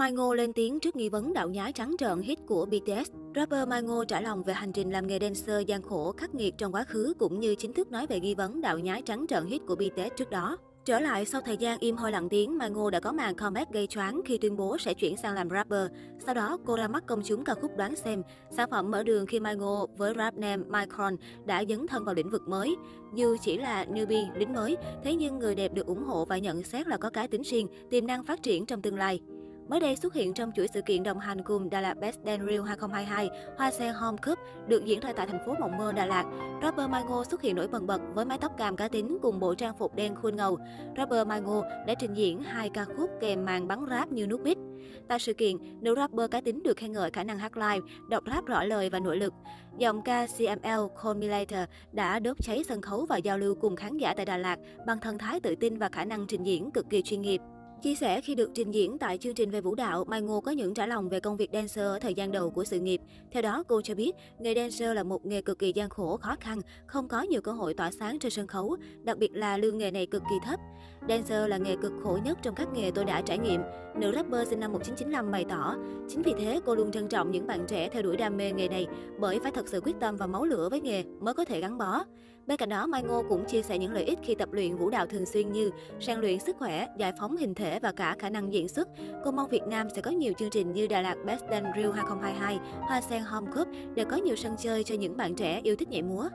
Mai Ngô lên tiếng trước nghi vấn đạo nhái trắng trợn hit của BTS. Rapper Mai Ngô trả lòng về hành trình làm nghề dancer gian khổ khắc nghiệt trong quá khứ cũng như chính thức nói về nghi vấn đạo nhái trắng trợn hit của BTS trước đó. Trở lại sau thời gian im hơi lặng tiếng, Mai Ngô đã có màn comeback gây choáng khi tuyên bố sẽ chuyển sang làm rapper. Sau đó, cô ra mắt công chúng ca khúc đoán xem, sản phẩm mở đường khi Mai Ngô với rap name Micron đã dấn thân vào lĩnh vực mới. Dù chỉ là newbie, lính mới, thế nhưng người đẹp được ủng hộ và nhận xét là có cái tính riêng, tiềm năng phát triển trong tương lai. Mới đây xuất hiện trong chuỗi sự kiện đồng hành cùng Đà Lạt Best Dance Reel 2022, Hoa Sen Home Cup được diễn ra tại thành phố Mộng Mơ, Đà Lạt. Rapper Mai Ngô xuất hiện nổi bật bật với mái tóc cam cá tính cùng bộ trang phục đen khuôn ngầu. Rapper Mai Ngô đã trình diễn hai ca khúc kèm màn bắn rap như nút bít. Tại sự kiện, nữ rapper cá tính được khen ngợi khả năng hát live, đọc rap rõ lời và nội lực. Dòng ca CML Call Me Later đã đốt cháy sân khấu và giao lưu cùng khán giả tại Đà Lạt bằng thần thái tự tin và khả năng trình diễn cực kỳ chuyên nghiệp. Chia sẻ khi được trình diễn tại chương trình về vũ đạo, Mai Ngô có những trả lòng về công việc dancer ở thời gian đầu của sự nghiệp. Theo đó, cô cho biết, nghề dancer là một nghề cực kỳ gian khổ, khó khăn, không có nhiều cơ hội tỏa sáng trên sân khấu, đặc biệt là lương nghề này cực kỳ thấp. Dancer là nghề cực khổ nhất trong các nghề tôi đã trải nghiệm. Nữ rapper sinh năm 1995 bày tỏ, chính vì thế cô luôn trân trọng những bạn trẻ theo đuổi đam mê nghề này, bởi phải thật sự quyết tâm và máu lửa với nghề mới có thể gắn bó. Bên cạnh đó, Mai Ngô cũng chia sẻ những lợi ích khi tập luyện vũ đạo thường xuyên như rèn luyện sức khỏe, giải phóng hình thể và cả khả năng diễn xuất. Cô mong Việt Nam sẽ có nhiều chương trình như Đà Lạt Best Dance Reel 2022, Hoa Sen Home Cup để có nhiều sân chơi cho những bạn trẻ yêu thích nhảy múa.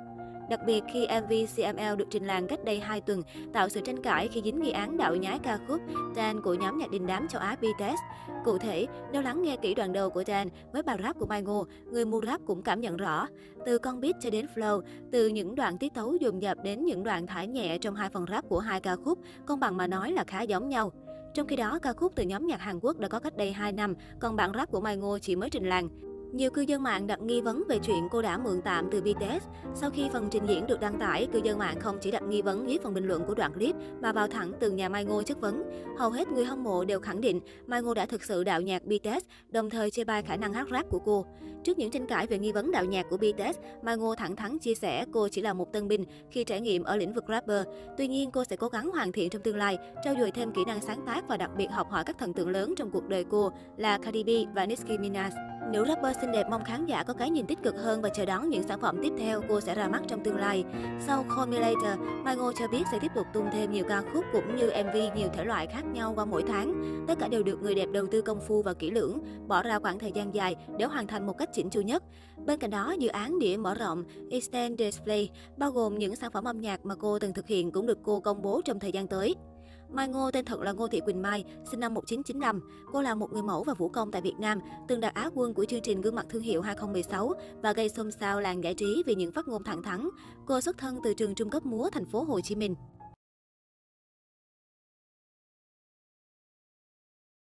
Đặc biệt khi MV CML được trình làng cách đây 2 tuần, tạo sự tranh cãi khi dính nghi án đạo nhái ca khúc Dan của nhóm nhạc đình đám châu Á BTS. Cụ thể, nếu lắng nghe kỹ đoạn đầu của Dan với bài rap của Mai Ngô, người mua rap cũng cảm nhận rõ. Từ con beat cho đến flow, từ những đoạn tiết tấu dồn dập đến những đoạn thải nhẹ trong hai phần rap của hai ca khúc, công bằng mà nói là khá giống nhau. Trong khi đó, ca khúc từ nhóm nhạc Hàn Quốc đã có cách đây 2 năm, còn bản rap của Mai Ngô chỉ mới trình làng. Nhiều cư dân mạng đặt nghi vấn về chuyện cô đã mượn tạm từ BTS. Sau khi phần trình diễn được đăng tải, cư dân mạng không chỉ đặt nghi vấn dưới phần bình luận của đoạn clip mà vào thẳng từ nhà Mai Ngô chất vấn. Hầu hết người hâm mộ đều khẳng định Mai Ngô đã thực sự đạo nhạc BTS, đồng thời chê bai khả năng hát rap của cô. Trước những tranh cãi về nghi vấn đạo nhạc của BTS, Mai Ngô thẳng thắn chia sẻ cô chỉ là một tân binh khi trải nghiệm ở lĩnh vực rapper. Tuy nhiên, cô sẽ cố gắng hoàn thiện trong tương lai, trau dồi thêm kỹ năng sáng tác và đặc biệt học hỏi các thần tượng lớn trong cuộc đời cô là Cardi B và Nicki Minaj. Nữ rapper xinh đẹp mong khán giả có cái nhìn tích cực hơn và chờ đón những sản phẩm tiếp theo cô sẽ ra mắt trong tương lai. Sau Call Me Later, Mai Ngô cho biết sẽ tiếp tục tung thêm nhiều ca khúc cũng như MV nhiều thể loại khác nhau qua mỗi tháng. Tất cả đều được người đẹp đầu tư công phu và kỹ lưỡng, bỏ ra khoảng thời gian dài để hoàn thành một cách chỉnh chu nhất. Bên cạnh đó, dự án đĩa mở rộng Extend Display bao gồm những sản phẩm âm nhạc mà cô từng thực hiện cũng được cô công bố trong thời gian tới. Mai Ngô tên thật là Ngô Thị Quỳnh Mai, sinh năm 1995. Cô là một người mẫu và vũ công tại Việt Nam, từng đạt Á quân của chương trình Gương mặt thương hiệu 2016 và gây xôn xao làng giải trí vì những phát ngôn thẳng thắn. Cô xuất thân từ trường trung cấp múa thành phố Hồ Chí Minh.